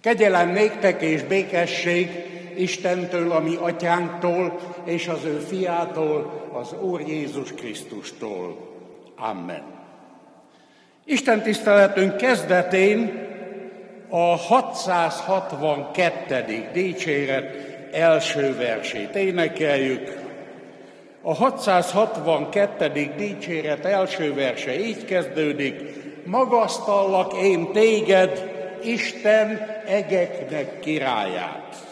Kegyelem néktek és békesség Istentől, a mi atyánktól, és az ő fiától, az Úr Jézus Krisztustól. Amen. Isten tiszteletünk kezdetén a 662. dicséret első versét énekeljük. A 662. dicséret első verse így kezdődik. Magasztallak én téged, Isten egeknek királyát.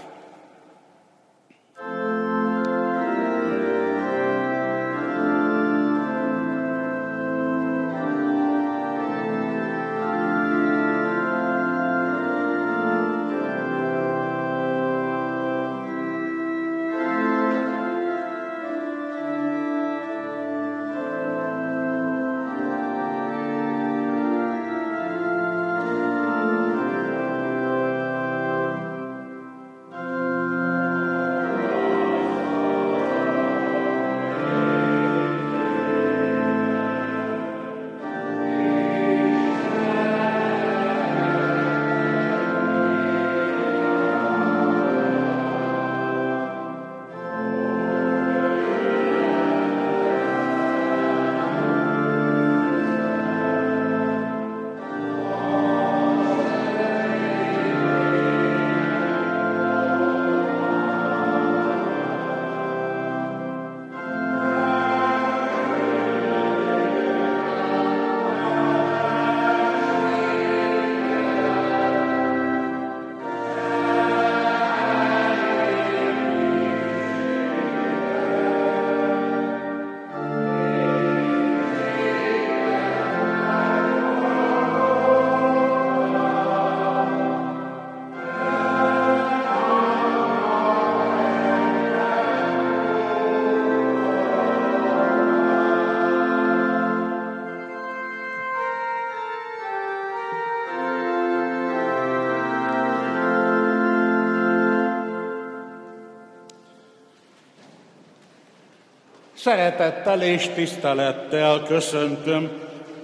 Szeretettel és tisztelettel köszöntöm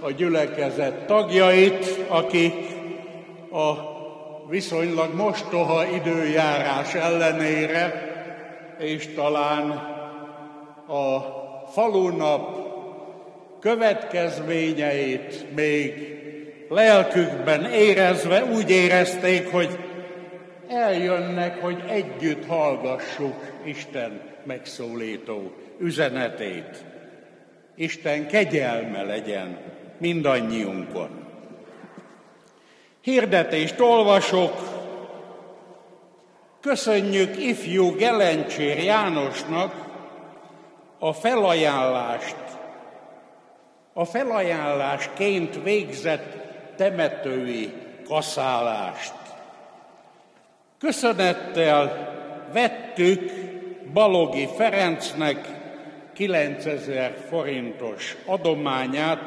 a gyülekezet tagjait, akik a viszonylag mostoha időjárás ellenére, és talán a falunap következményeit még lelkükben érezve úgy érezték, hogy eljönnek, hogy együtt hallgassuk Isten megszólító üzenetét. Isten kegyelme legyen mindannyiunkon. Hirdetést olvasok, köszönjük ifjú Gelencsér Jánosnak a felajánlást, a felajánlásként végzett temetői kaszálást. Köszönettel vettük Balogi Ferencnek 9000 forintos adományát,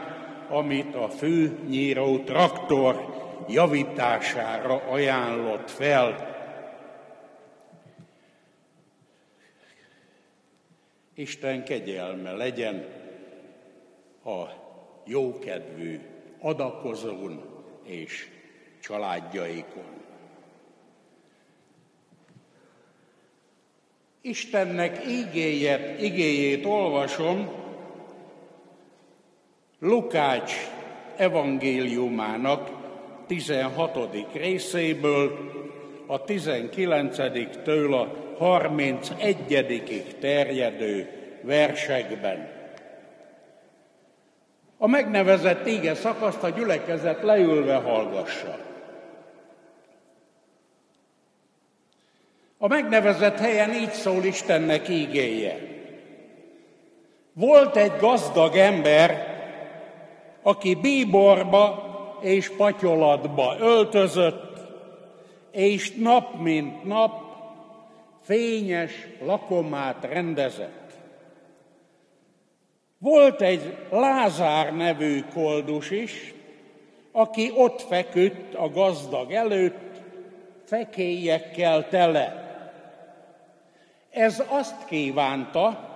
amit a főnyíró traktor javítására ajánlott fel. Isten kegyelme legyen a jókedvű adakozón és családjaikon. Istennek igéjét, igéjét olvasom Lukács evangéliumának 16. részéből, a 19-től a 31 terjedő versekben. A megnevezett ége szakaszt a gyülekezet leülve hallgassa. A megnevezett helyen így szól Istennek ígéje. Volt egy gazdag ember, aki bíborba és patyolatba öltözött, és nap mint nap fényes lakomát rendezett. Volt egy Lázár nevű koldus is, aki ott feküdt a gazdag előtt, fekélyekkel tele. Ez azt kívánta,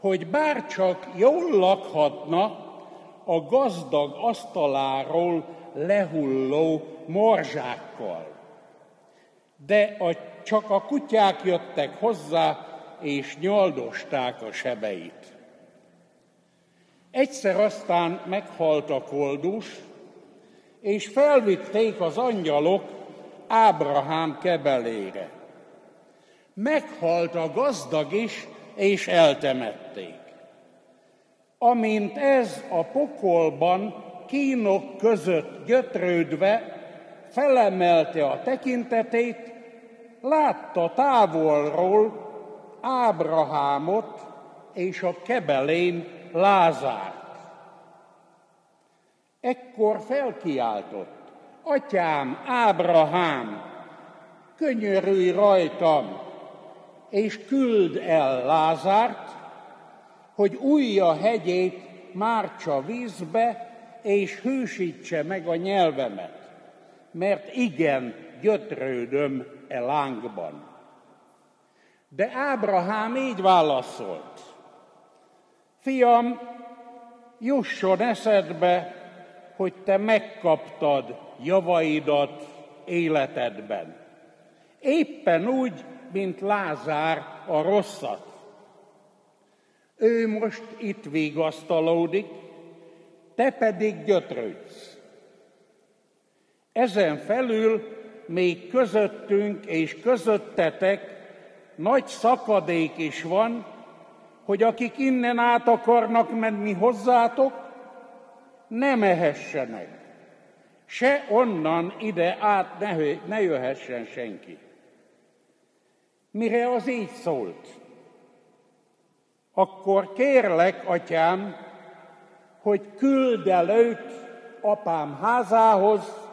hogy bárcsak jól lakhatna a gazdag asztaláról lehulló morzsákkal. de a, csak a kutyák jöttek hozzá, és nyoldosták a sebeit. Egyszer aztán meghalt a koldus, és felvitték az angyalok Ábrahám kebelére. Meghalt a gazdag is, és eltemették. Amint ez a pokolban kínok között gyötrődve felemelte a tekintetét, látta távolról Ábrahámot és a kebelén Lázárt. Ekkor felkiáltott, Atyám, Ábrahám, könyörülj rajtam, és küld el Lázárt, hogy újja hegyét mártsa vízbe, és hősítse meg a nyelvemet, mert igen, gyötrődöm e lángban. De Ábrahám így válaszolt. Fiam, jusson eszedbe, hogy te megkaptad javaidat életedben. Éppen úgy, mint Lázár a rosszat. Ő most itt vigasztalódik, te pedig gyötrődsz. Ezen felül még közöttünk és közöttetek nagy szakadék is van, hogy akik innen át akarnak menni hozzátok, ne mehessenek. Se onnan ide át ne, ne jöhessen senki. Mire az így szólt? Akkor kérlek, atyám, hogy küld el őt apám házához,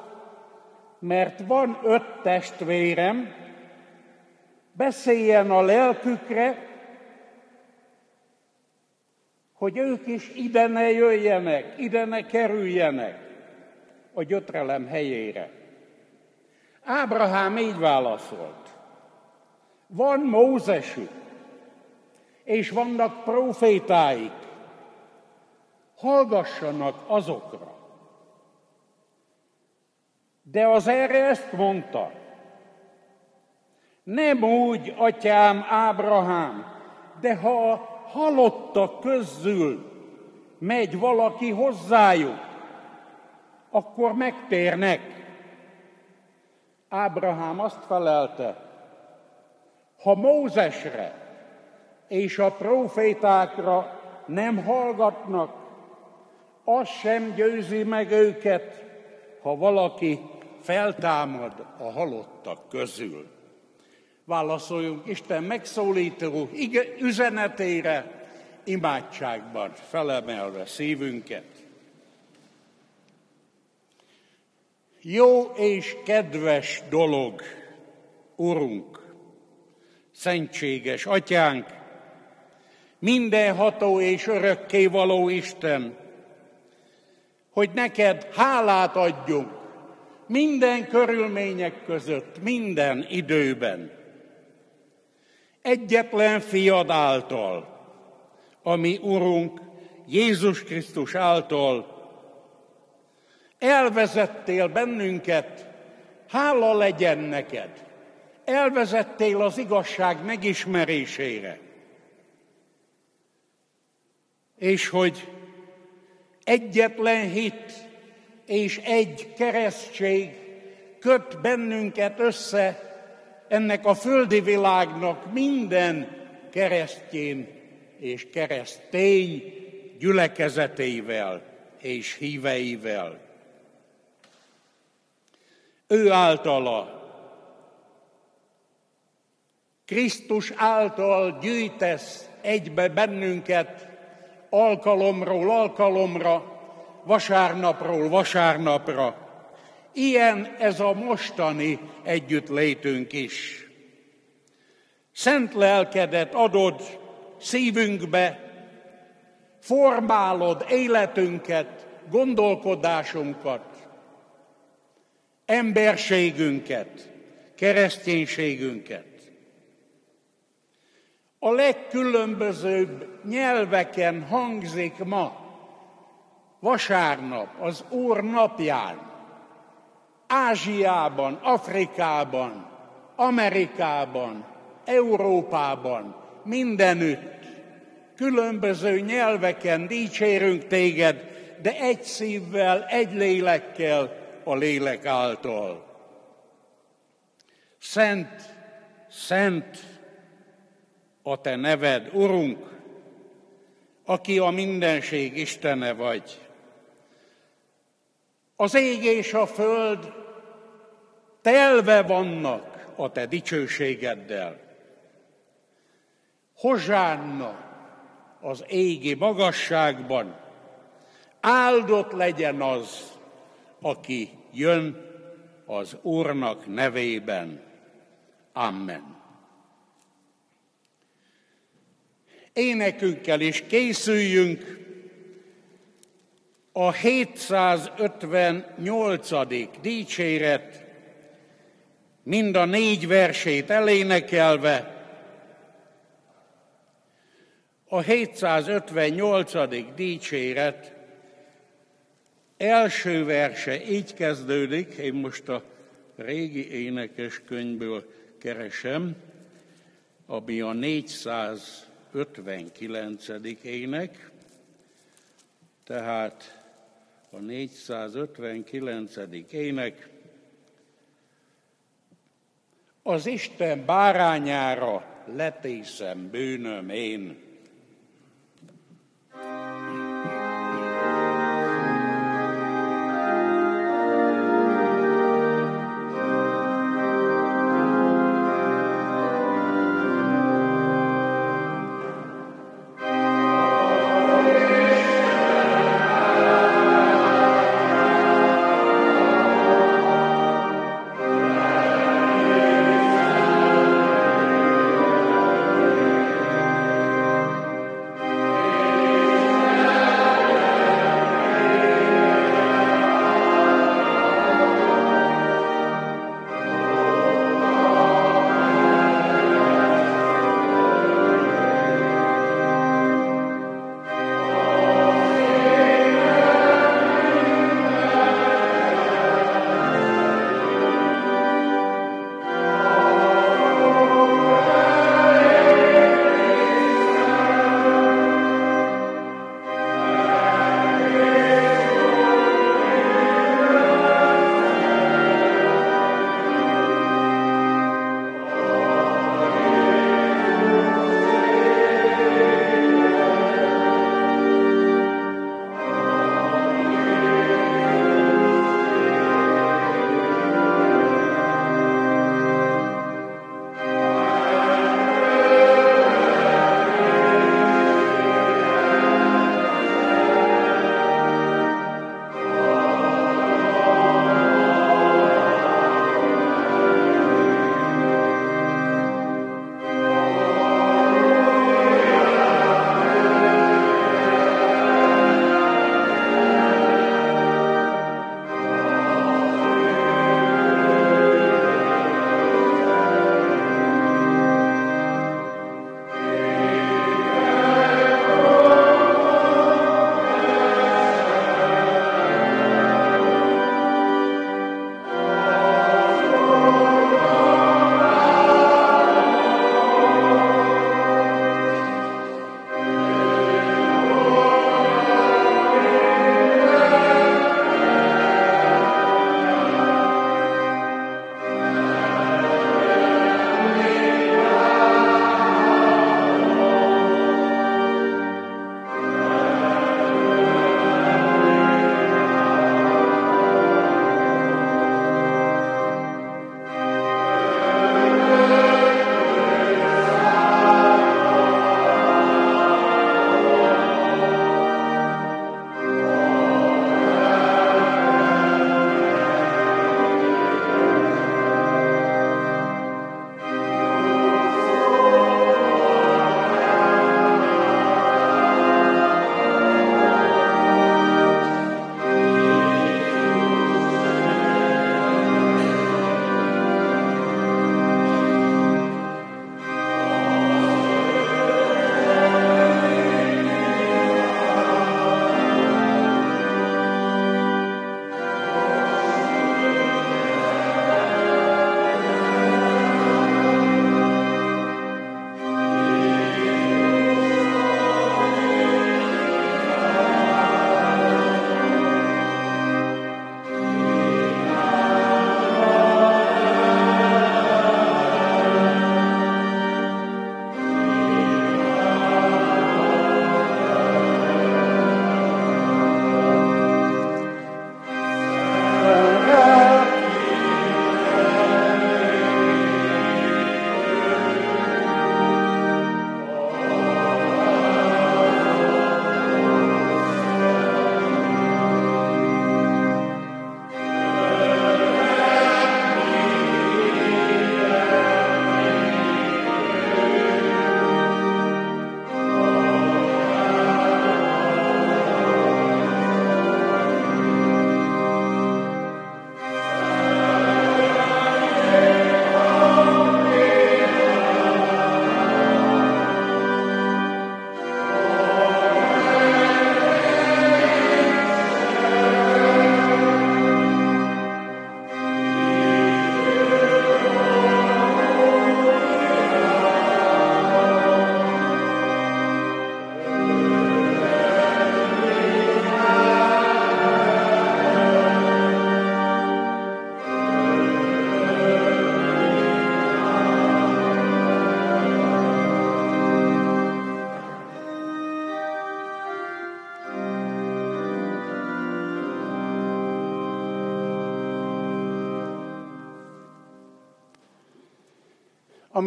mert van öt testvérem, beszéljen a lelkükre, hogy ők is ide ne jöjjenek, ide ne kerüljenek a gyötrelem helyére. Ábrahám így válaszolt. Van Mózesük, és vannak profétáik, hallgassanak azokra. De az erre ezt mondta, nem úgy, atyám Ábrahám, de ha a halottak közül megy valaki hozzájuk, akkor megtérnek. Ábrahám azt felelte, ha Mózesre és a profétákra nem hallgatnak, az sem győzi meg őket, ha valaki feltámad a halottak közül. Válaszoljunk Isten megszólító üzenetére, imádságban felemelve szívünket. Jó és kedves dolog, Urunk, szentséges Atyánk, mindenható és örökkévaló Isten, hogy neked hálát adjunk minden körülmények között, minden időben. Egyetlen fiad által, ami Urunk Jézus Krisztus által elvezettél bennünket, hála legyen neked, elvezettél az igazság megismerésére. És hogy egyetlen hit és egy keresztség köt bennünket össze ennek a földi világnak minden keresztjén és keresztény gyülekezeteivel és híveivel. Ő általa, Krisztus által gyűjtesz egybe bennünket alkalomról alkalomra, vasárnapról vasárnapra. Ilyen ez a mostani együttlétünk is. Szent lelkedet adod szívünkbe, formálod életünket, gondolkodásunkat, emberségünket, kereszténységünket. A legkülönbözőbb nyelveken hangzik ma. Vasárnap, az Úr napján, Ázsiában, Afrikában, Amerikában, Európában, mindenütt, különböző nyelveken dicsérünk téged, de egy szívvel, egy lélekkel, a lélek által. Szent, szent a te neved, Urunk, aki a mindenség Istene vagy. Az ég és a föld telve vannak a te dicsőségeddel. Hozsánna az égi magasságban, áldott legyen az, aki jön az Úrnak nevében. Amen. énekünkkel is készüljünk a 758. dicséret mind a négy versét elénekelve, a 758. dicséret első verse így kezdődik, én most a régi énekes könyvből keresem, ami a 400 459-ének, tehát a 459. ének az Isten bárányára letészem bűnöm én.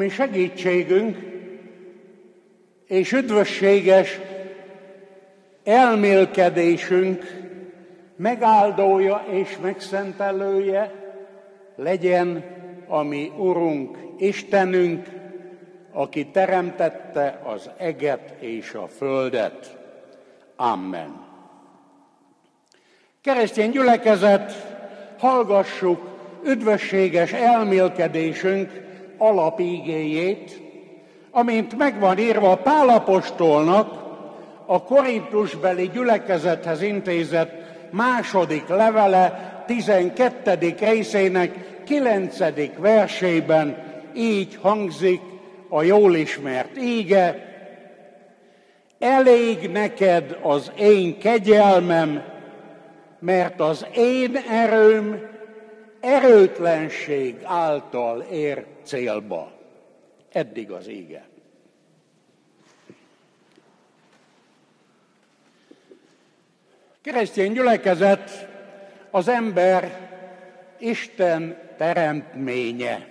Ami segítségünk és üdvösséges elmélkedésünk megáldója és megszentelője legyen a mi Urunk, Istenünk, aki teremtette az eget és a földet. Amen. Keresztény gyülekezet, hallgassuk üdvösséges elmélkedésünk alapígéjét, amint megvan írva Pálapostolnak a korintusbeli gyülekezethez intézett második levele 12. részének 9. versében így hangzik a jól ismert ége, elég neked az én kegyelmem, mert az én erőm erőtlenség által ér célba. Eddig az ége. Keresztény gyülekezet az ember Isten teremtménye.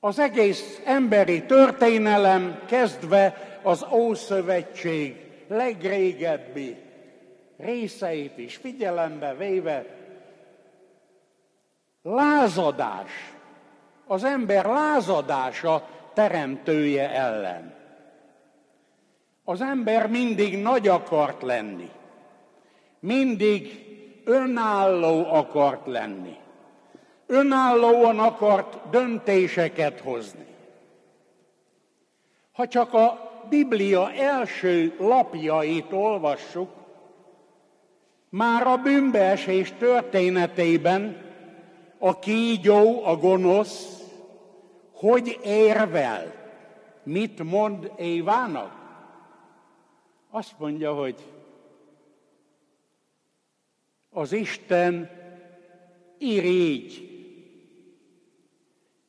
Az egész emberi történelem kezdve az Ószövetség legrégebbi részeit is figyelembe véve lázadás, az ember lázadása teremtője ellen. Az ember mindig nagy akart lenni, mindig önálló akart lenni, önállóan akart döntéseket hozni. Ha csak a Biblia első lapjait olvassuk, már a bűnbeesés történetében a kígyó, a gonosz, hogy érvel, mit mond Évának? Azt mondja, hogy az Isten irigy.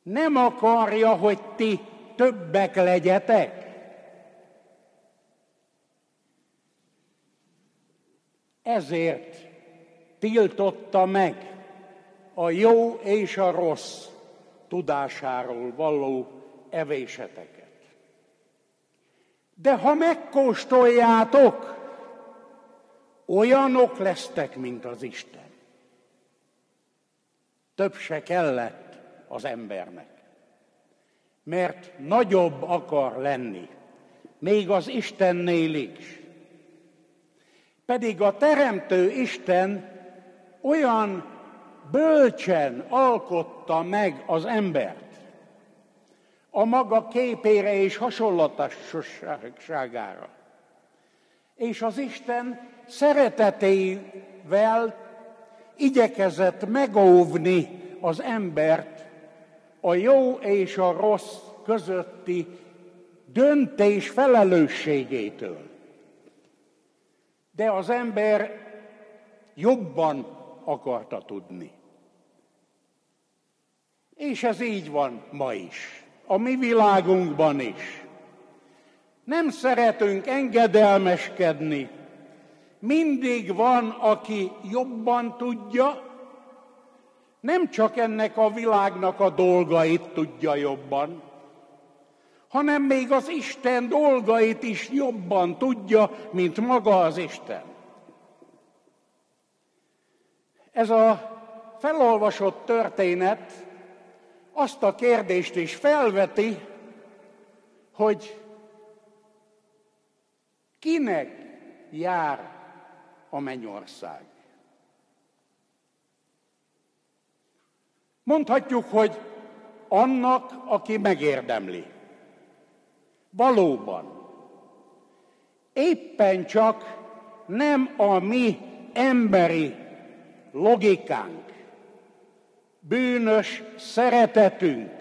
Nem akarja, hogy ti többek legyetek. Ezért tiltotta meg a jó és a rossz tudásáról való evéseteket. De ha megkóstoljátok, olyanok lesztek, mint az Isten. Több se kellett az embernek, mert nagyobb akar lenni, még az Istennél is. Pedig a Teremtő Isten olyan bölcsen alkotta meg az embert, a maga képére és hasonlatosságára. És az Isten szeretetével igyekezett megóvni az embert a jó és a rossz közötti döntés felelősségétől. De az ember jobban akarta tudni. És ez így van ma is, a mi világunkban is. Nem szeretünk engedelmeskedni, mindig van, aki jobban tudja, nem csak ennek a világnak a dolgait tudja jobban, hanem még az Isten dolgait is jobban tudja, mint maga az Isten. Ez a felolvasott történet azt a kérdést is felveti, hogy kinek jár a mennyország. Mondhatjuk, hogy annak, aki megérdemli. Valóban. Éppen csak nem a mi emberi logikánk, bűnös szeretetünk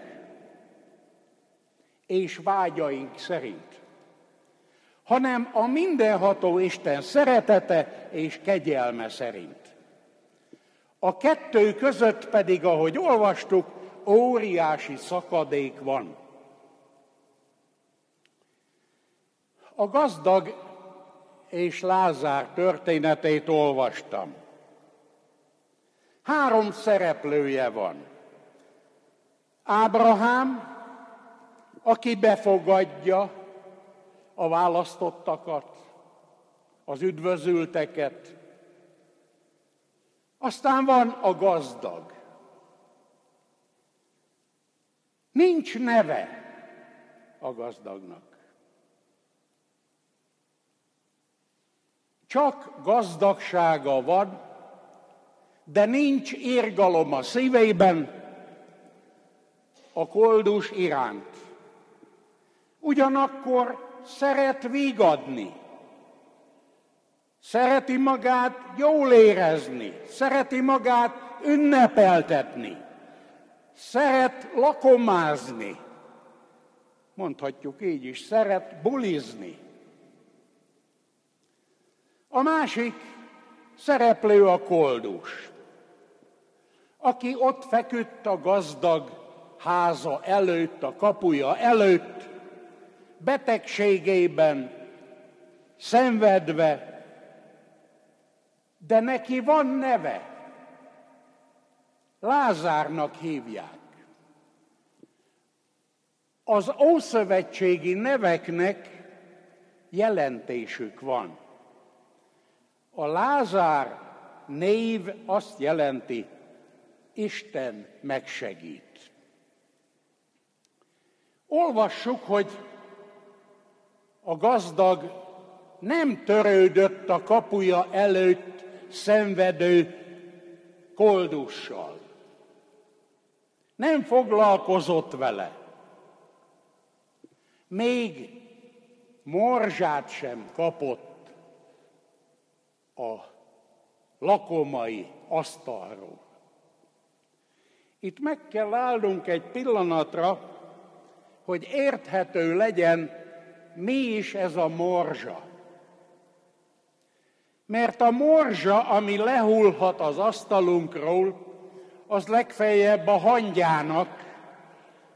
és vágyaink szerint hanem a mindenható Isten szeretete és kegyelme szerint. A kettő között pedig, ahogy olvastuk, óriási szakadék van. A gazdag és Lázár történetét olvastam. Három szereplője van. Ábrahám, aki befogadja a választottakat, az üdvözülteket. Aztán van a gazdag. Nincs neve a gazdagnak. Csak gazdagsága van, de nincs érgalom a szívében a koldus iránt. Ugyanakkor szeret vigadni, szereti magát jól érezni, szereti magát ünnepeltetni, szeret lakomázni, mondhatjuk így is, szeret bulizni. A másik szereplő a koldus, aki ott feküdt a gazdag háza előtt, a kapuja előtt, betegségében, szenvedve, de neki van neve. Lázárnak hívják. Az ószövetségi neveknek jelentésük van. A Lázár név azt jelenti, Isten megsegít. Olvassuk, hogy a gazdag nem törődött a kapuja előtt szenvedő koldussal. Nem foglalkozott vele. Még morzsát sem kapott a lakomai asztalról. Itt meg kell állnunk egy pillanatra, hogy érthető legyen, mi is ez a morzsa. Mert a morzsa, ami lehullhat az asztalunkról, az legfeljebb a hangyának,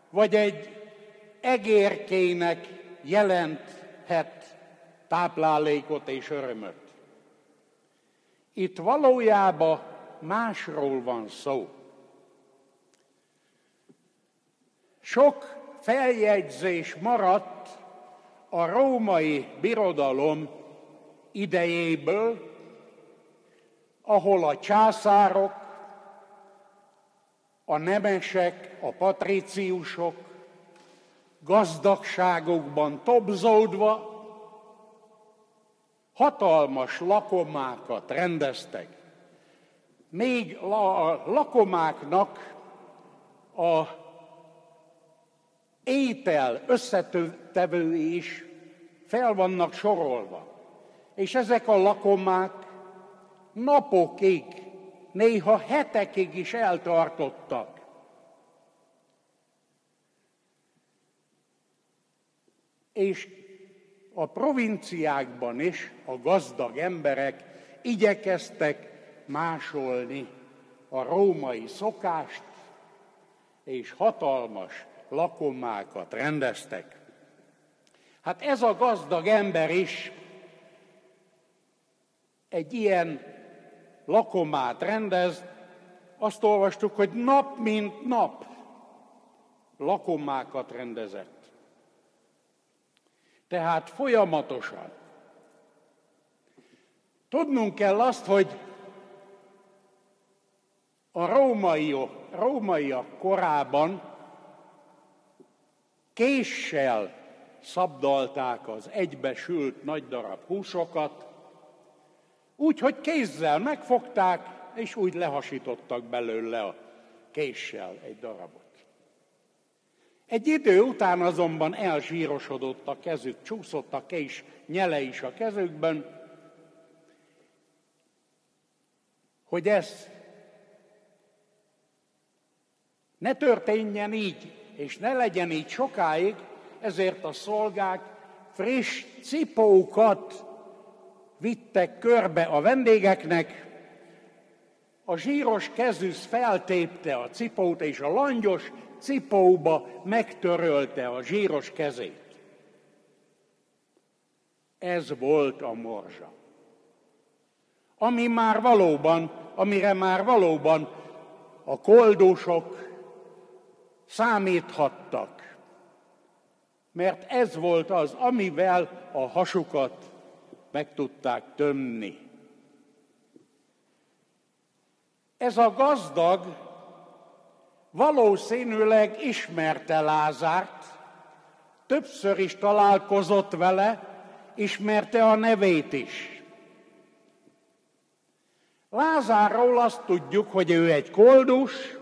vagy egy egérkének jelenthet táplálékot és örömöt. Itt valójában másról van szó. Sok feljegyzés maradt a római birodalom idejéből, ahol a császárok, a nemesek, a patriciusok gazdagságokban tobzódva hatalmas lakomákat rendeztek. Még a lakomáknak a étel összetevői is fel vannak sorolva. És ezek a lakomák napokig, néha hetekig is eltartottak. És a provinciákban is a gazdag emberek igyekeztek másolni a római szokást, és hatalmas lakomákat rendeztek. Hát ez a gazdag ember is egy ilyen lakomát rendez, azt olvastuk, hogy nap mint nap lakomákat rendezett. Tehát folyamatosan. Tudnunk kell azt, hogy a rómaiak, rómaiak korában késsel szabdalták az egybesült nagy darab húsokat, úgy, hogy kézzel megfogták, és úgy lehasítottak belőle a késsel egy darabot. Egy idő után azonban elzsírosodott a kezük, csúszott a kés nyele is a kezükben, hogy ez ne történjen így, és ne legyen így sokáig, ezért a szolgák friss cipókat vittek körbe a vendégeknek, a zsíros kezűsz feltépte a cipót, és a langyos cipóba megtörölte a zsíros kezét. Ez volt a morzsa. Ami már valóban, amire már valóban a koldósok számíthattak, mert ez volt az, amivel a hasukat meg tudták tömni. Ez a gazdag valószínűleg ismerte Lázárt, többször is találkozott vele, ismerte a nevét is. Lázárról azt tudjuk, hogy ő egy koldus,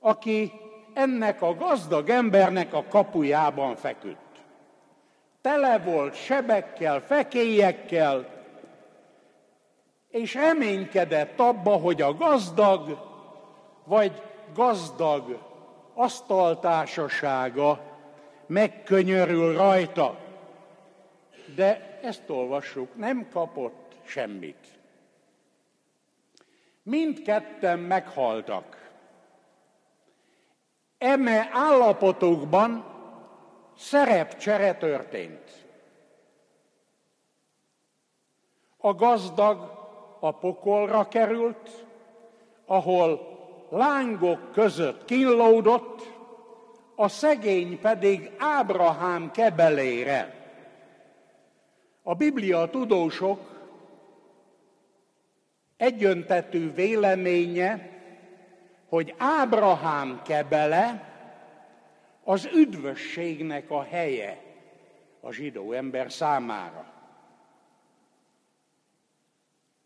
aki ennek a gazdag embernek a kapujában feküdt. Tele volt sebekkel, fekélyekkel, és reménykedett abba, hogy a gazdag vagy gazdag asztaltársasága megkönyörül rajta. De ezt olvassuk, nem kapott semmit. Mindketten meghaltak. Eme állapotukban szerepcsere történt. A gazdag a pokolra került, ahol lángok között kínlódott, a szegény pedig Ábrahám kebelére. A Biblia tudósok egyöntetű véleménye, hogy Ábrahám kebele az üdvösségnek a helye a zsidó ember számára.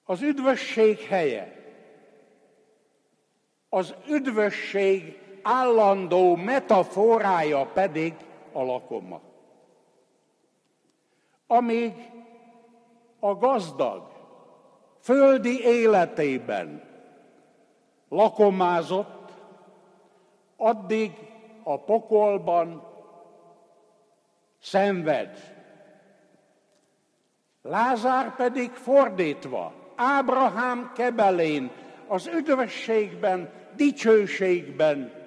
Az üdvösség helye, az üdvösség állandó metaforája pedig a lakoma. Amíg a gazdag földi életében lakomázott, addig a pokolban szenved. Lázár pedig fordítva, Ábrahám kebelén, az üdvösségben, dicsőségben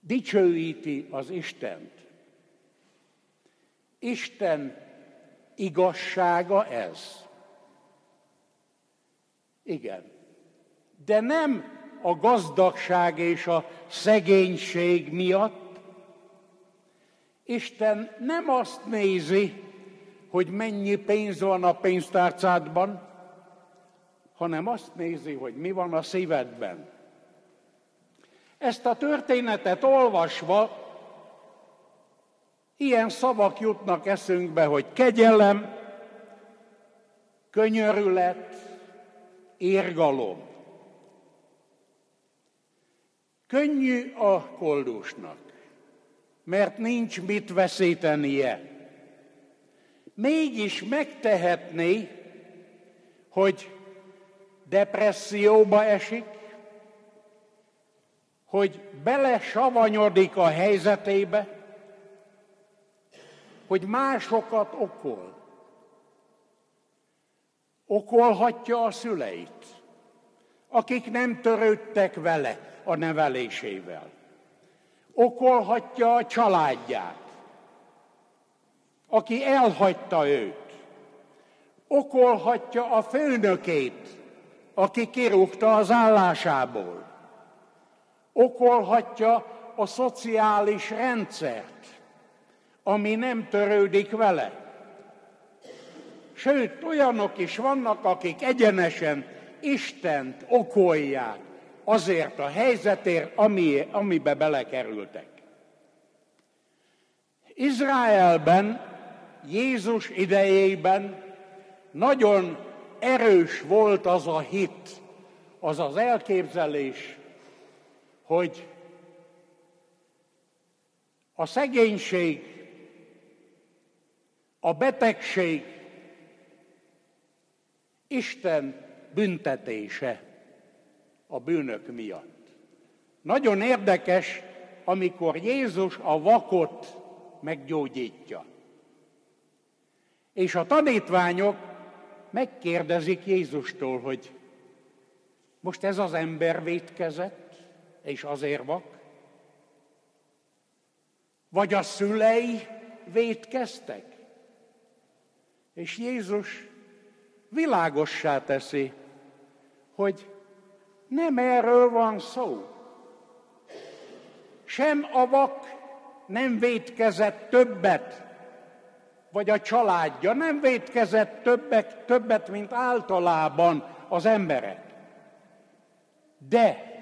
dicsőíti az Istent. Isten igazsága ez. Igen. De nem a gazdagság és a szegénység miatt. Isten nem azt nézi, hogy mennyi pénz van a pénztárcádban, hanem azt nézi, hogy mi van a szívedben. Ezt a történetet olvasva ilyen szavak jutnak eszünkbe, hogy kegyelem, könyörület, érgalom. Könnyű a koldusnak, mert nincs mit veszítenie. Mégis megtehetné, hogy depresszióba esik, hogy bele savanyodik a helyzetébe, hogy másokat okol. Okolhatja a szüleit, akik nem törődtek vele a nevelésével. Okolhatja a családját, aki elhagyta őt. Okolhatja a főnökét, aki kirúgta az állásából okolhatja a szociális rendszert, ami nem törődik vele. Sőt, olyanok is vannak, akik egyenesen Istent okolják azért a helyzetért, ami, amibe belekerültek. Izraelben, Jézus idejében nagyon erős volt az a hit, az az elképzelés, hogy a szegénység, a betegség Isten büntetése a bűnök miatt. Nagyon érdekes, amikor Jézus a vakot meggyógyítja. És a tanítványok megkérdezik Jézustól, hogy most ez az ember vétkezett? és azért vak? Vagy a szülei vétkeztek? És Jézus világossá teszi, hogy Nem erről van szó. Sem a vak nem vétkezett többet, vagy a családja nem vétkezett többet, többet, mint általában az emberek. De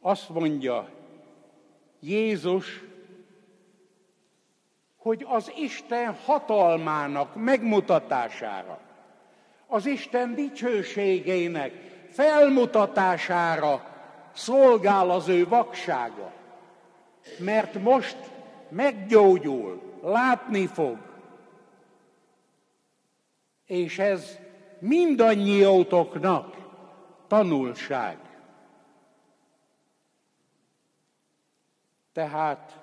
azt mondja Jézus, hogy az Isten hatalmának megmutatására, az Isten dicsőségének felmutatására szolgál az ő vaksága. Mert most meggyógyul, látni fog. És ez mindannyiótoknak tanulság. Tehát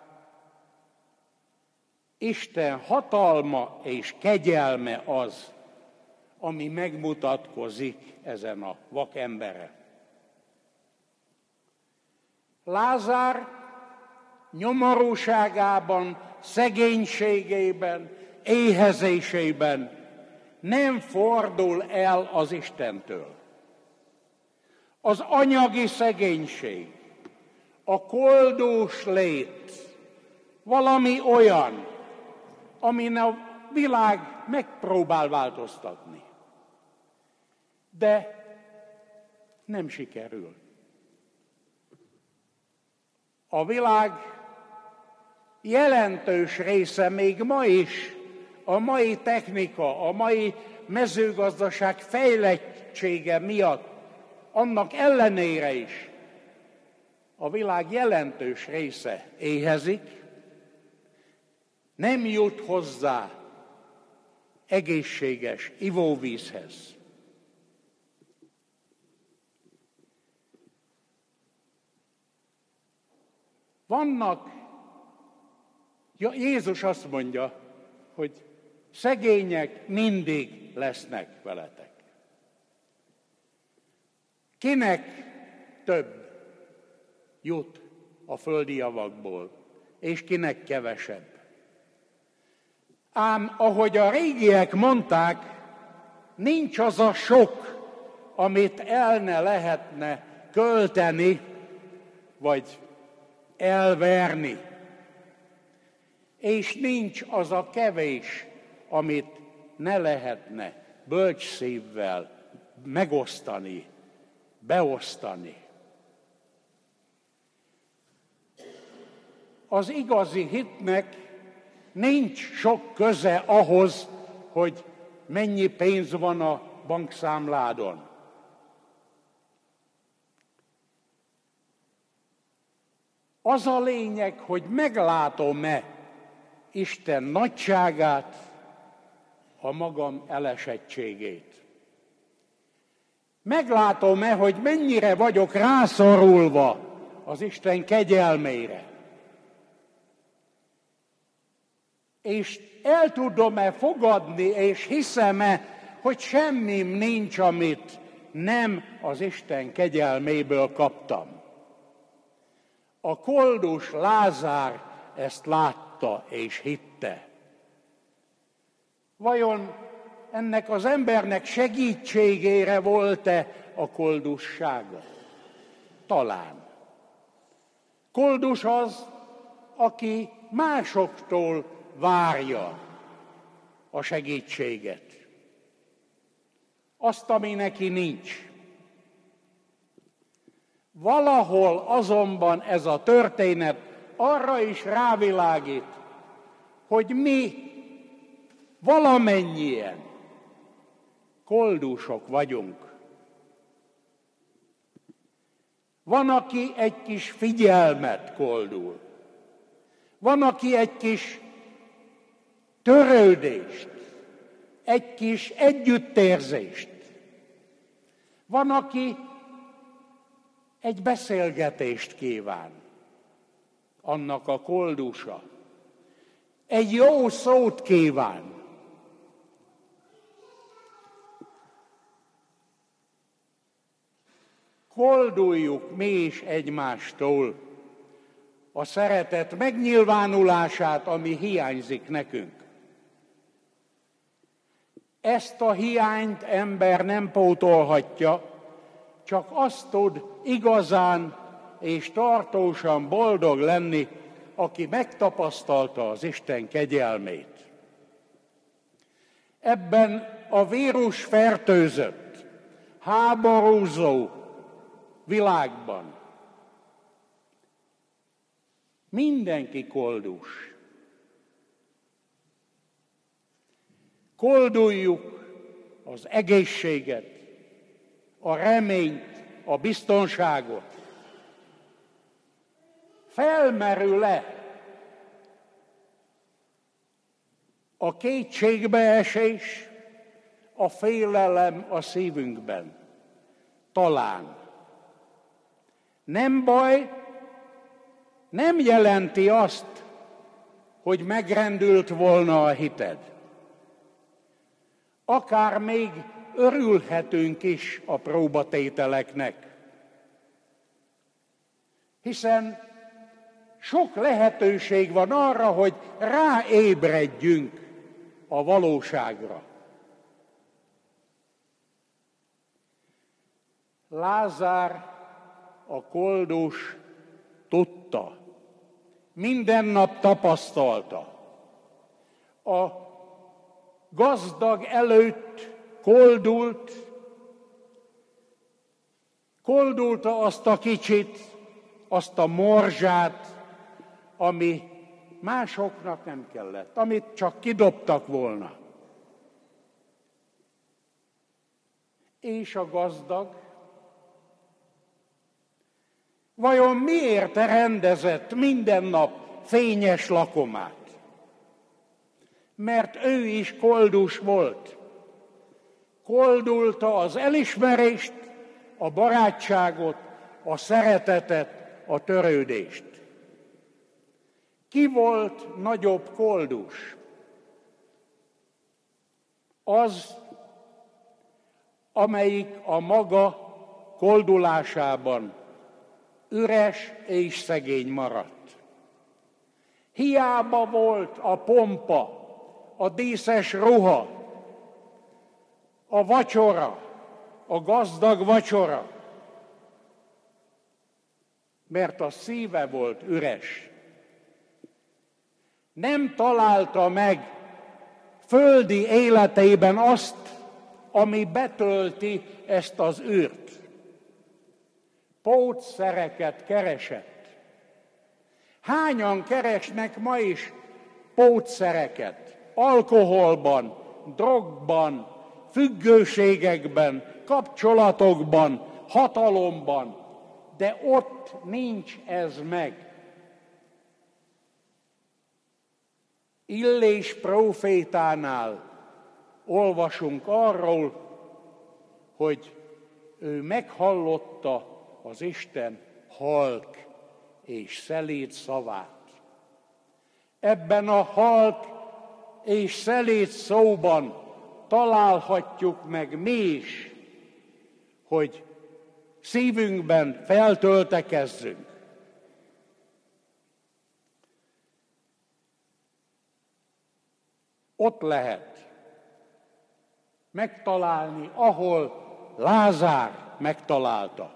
Isten hatalma és kegyelme az, ami megmutatkozik ezen a vakembere. Lázár nyomorúságában, szegénységében, éhezésében nem fordul el az Istentől. Az anyagi szegénység, a koldós lét, valami olyan, amin a világ megpróbál változtatni. De nem sikerül. A világ jelentős része még ma is a mai technika, a mai mezőgazdaság fejlettsége miatt, annak ellenére is a világ jelentős része éhezik, nem jut hozzá egészséges ivóvízhez. Vannak, ja, Jézus azt mondja, hogy szegények mindig lesznek veletek. Kinek több jut a földi javakból, és kinek kevesebb? Ám ahogy a régiek mondták, nincs az a sok, amit el ne lehetne költeni, vagy elverni. És nincs az a kevés, amit ne lehetne bölcs szívvel megosztani, beosztani. Az igazi hitnek nincs sok köze ahhoz, hogy mennyi pénz van a bankszámládon. Az a lényeg, hogy meglátom-e Isten nagyságát, a magam elesettségét. Meglátom-e, hogy mennyire vagyok rászorulva az Isten kegyelmére. És el tudom-e fogadni, és hiszem-e, hogy semmim nincs, amit nem az Isten kegyelméből kaptam. A koldus Lázár ezt látta és hitte. Vajon ennek az embernek segítségére volt-e a koldussága? Talán. Koldus az, aki másoktól várja a segítséget. Azt, ami neki nincs. Valahol azonban ez a történet arra is rávilágít, hogy mi valamennyien koldúsok vagyunk. Van, aki egy kis figyelmet koldul. Van, aki egy kis törődést, egy kis együttérzést. Van, aki egy beszélgetést kíván, annak a koldusa. Egy jó szót kíván. Kolduljuk mi is egymástól a szeretet megnyilvánulását, ami hiányzik nekünk. Ezt a hiányt ember nem pótolhatja, csak azt tud igazán és tartósan boldog lenni, aki megtapasztalta az Isten kegyelmét. Ebben a vírus fertőzött, háborúzó világban mindenki koldus. Kolduljuk az egészséget, a reményt, a biztonságot. Felmerül-e a kétségbeesés, a félelem a szívünkben? Talán. Nem baj, nem jelenti azt, hogy megrendült volna a hited. Akár még örülhetünk is a próbatételeknek. Hiszen sok lehetőség van arra, hogy ráébredjünk a valóságra. Lázár a koldus tudta, minden nap tapasztalta. A gazdag előtt koldult, koldulta azt a kicsit, azt a morzsát, ami másoknak nem kellett, amit csak kidobtak volna. És a gazdag vajon miért rendezett minden nap fényes lakomát? Mert ő is koldus volt. Koldulta az elismerést, a barátságot, a szeretetet, a törődést. Ki volt nagyobb koldus? Az, amelyik a maga koldulásában üres és szegény maradt. Hiába volt a pompa, a díszes ruha, a vacsora, a gazdag vacsora, mert a szíve volt üres. Nem találta meg földi életében azt, ami betölti ezt az űrt. Pótszereket keresett. Hányan keresnek ma is pótszereket? Alkoholban, drogban, függőségekben, kapcsolatokban, hatalomban, de ott nincs ez meg. Illés profétánál olvasunk arról, hogy ő meghallotta az Isten halk és szelíd szavát. Ebben a halk és szelíd szóban találhatjuk meg mi is, hogy szívünkben feltöltekezzünk. Ott lehet megtalálni, ahol Lázár megtalálta.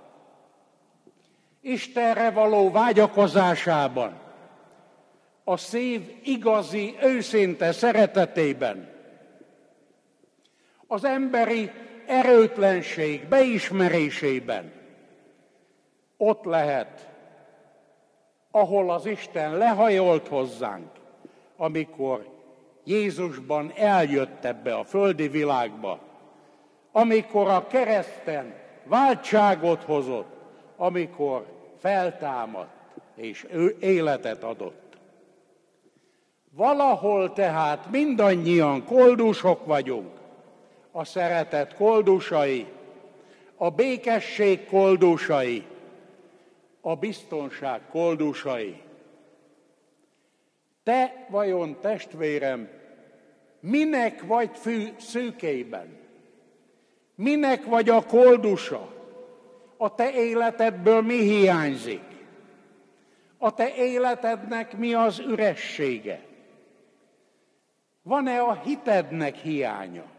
Istenre való vágyakozásában, a szív igazi, őszinte szeretetében, az emberi erőtlenség beismerésében ott lehet, ahol az Isten lehajolt hozzánk, amikor Jézusban eljött ebbe a földi világba, amikor a kereszten váltságot hozott, amikor feltámadt és ő életet adott. Valahol tehát mindannyian koldusok vagyunk, a szeretet koldusai, a békesség koldusai, a biztonság koldusai. Te vajon testvérem, minek vagy fű szűkében? Minek vagy a koldusa? A te életedből mi hiányzik? A te életednek mi az üressége? Van-e a hitednek hiánya?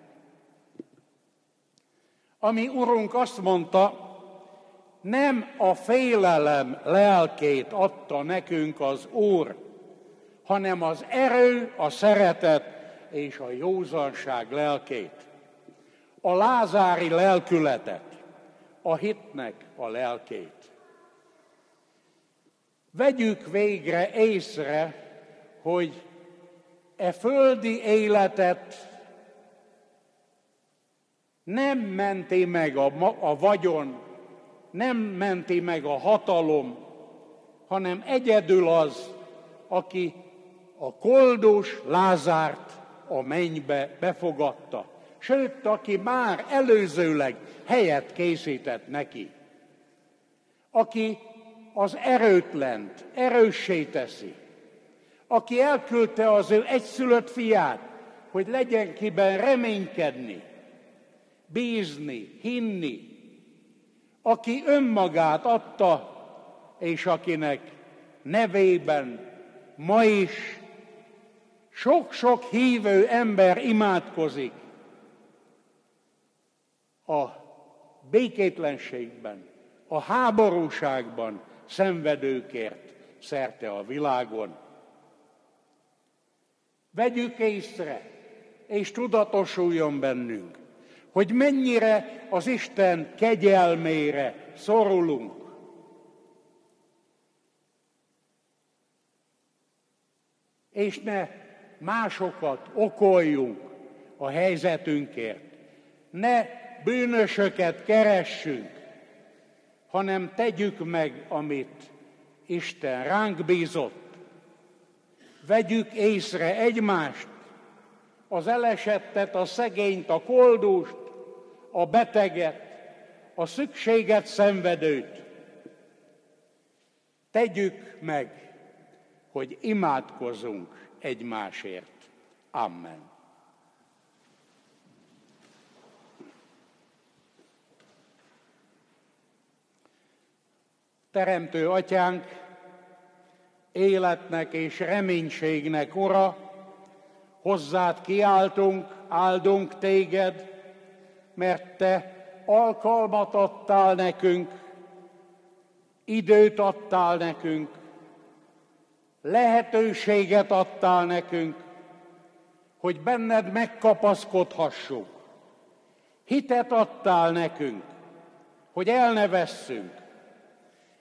Ami Urunk azt mondta, nem a félelem lelkét adta nekünk az Úr, hanem az erő, a szeretet és a józanság lelkét. A lázári lelkületet, a hitnek a lelkét. Vegyük végre észre, hogy e földi életet nem menti meg a, a vagyon, nem menti meg a hatalom, hanem egyedül az, aki a koldus Lázárt a mennybe befogadta. Sőt, aki már előzőleg helyet készített neki. Aki az erőtlent erőssé teszi. Aki elküldte az ő egyszülött fiát, hogy legyen kiben reménykedni, bízni, hinni, aki önmagát adta, és akinek nevében ma is sok-sok hívő ember imádkozik a békétlenségben, a háborúságban szenvedőkért szerte a világon. Vegyük észre, és tudatosuljon bennünk, hogy mennyire az Isten kegyelmére szorulunk. És ne másokat okoljunk a helyzetünkért. Ne bűnösöket keressünk, hanem tegyük meg, amit Isten ránk bízott. Vegyük észre egymást, az elesettet, a szegényt, a koldust, a beteget, a szükséget szenvedőt. Tegyük meg, hogy imádkozunk egymásért. Amen. Teremtő atyánk, életnek és reménységnek ura, hozzád kiáltunk, áldunk téged, mert te alkalmat adtál nekünk, időt adtál nekünk, lehetőséget adtál nekünk, hogy benned megkapaszkodhassuk. Hitet adtál nekünk, hogy elnevesszünk.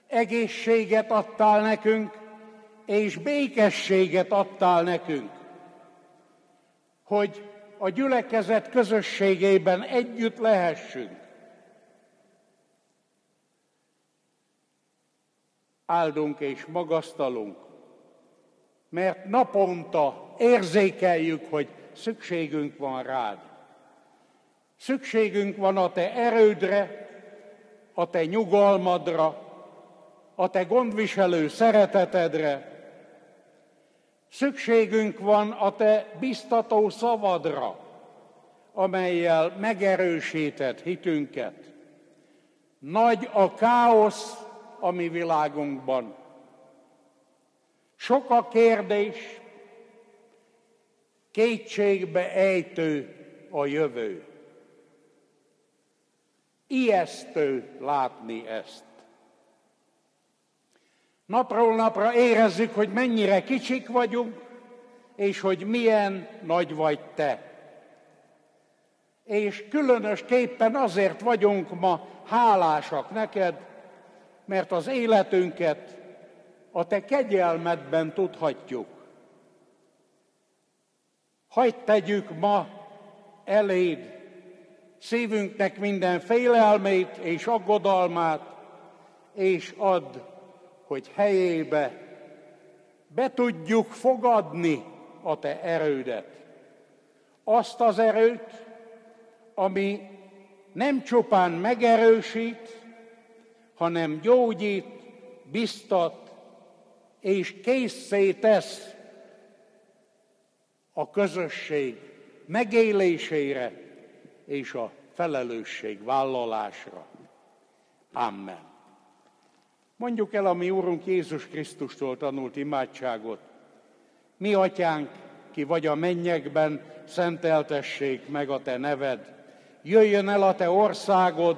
Egészséget adtál nekünk, és békességet adtál nekünk, hogy a gyülekezet közösségében együtt lehessünk. Áldunk és magasztalunk, mert naponta érzékeljük, hogy szükségünk van rád. Szükségünk van a te erődre, a te nyugalmadra, a te gondviselő szeretetedre, Szükségünk van a te biztató szavadra, amelyel megerősített hitünket. Nagy a káosz a mi világunkban. Sok a kérdés, kétségbe ejtő a jövő. Ijesztő látni ezt. Napról napra érezzük, hogy mennyire kicsik vagyunk, és hogy milyen nagy vagy te. És különösképpen azért vagyunk ma hálásak neked, mert az életünket a te kegyelmedben tudhatjuk. Hagy tegyük ma eléd szívünknek minden félelmét és aggodalmát, és add hogy helyébe be tudjuk fogadni a te erődet. Azt az erőt, ami nem csupán megerősít, hanem gyógyít, biztat és készé tesz a közösség megélésére és a felelősség vállalásra. Amen. Mondjuk el a mi Úrunk Jézus Krisztustól tanult imádságot. Mi, Atyánk, ki vagy a mennyekben, szenteltessék meg a Te neved. Jöjjön el a Te országod,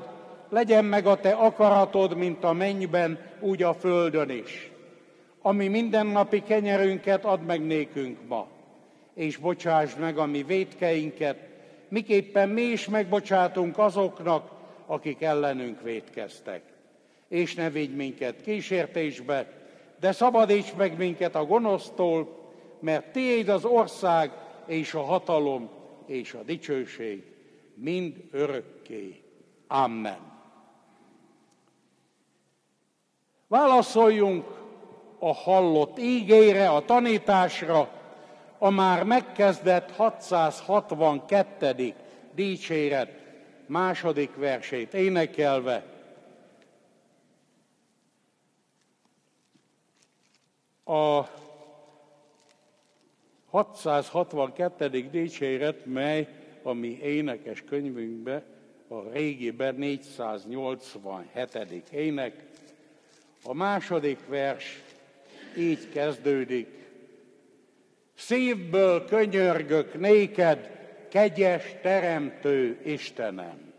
legyen meg a te akaratod, mint a mennyben, úgy a földön is. Ami mindennapi kenyerünket ad meg nékünk ma, és bocsásd meg a mi védkeinket, miképpen mi is megbocsátunk azoknak, akik ellenünk védkeztek. És ne vigy minket kísértésbe, de szabadíts meg minket a gonosztól, mert tiéd az ország és a hatalom és a dicsőség mind örökké. Amen. Válaszoljunk a hallott ígére, a tanításra, a már megkezdett 662. dicséret második versét énekelve. A 662. dicséret, mely a mi énekes könyvünkbe, a régiben 487. ének, a második vers így kezdődik. Szívből könyörgök néked, kegyes teremtő Istenem.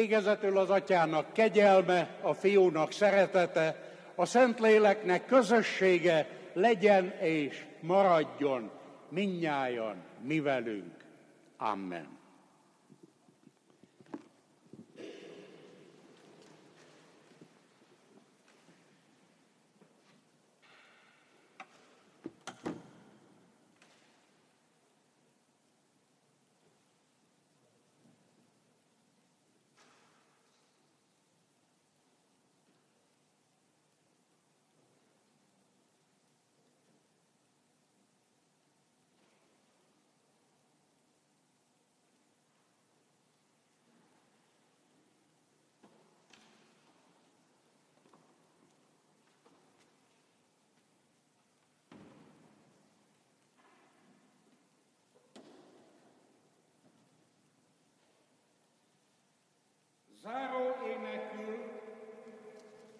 Végezetül az atyának kegyelme, a fiúnak szeretete, a Szentléleknek közössége legyen és maradjon minnyájan mi velünk. Amen.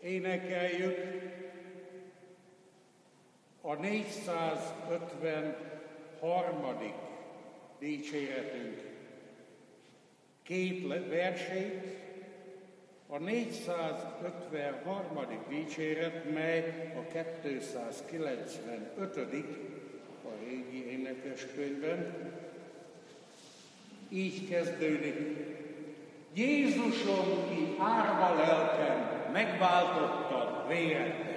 Énekeljük a 453. dicséretünk két versét, a 453. dicséret, mely a 295. a régi énekeskönyvben, így kezdődik. Jézusom, ki árva lelkem, megváltottad véred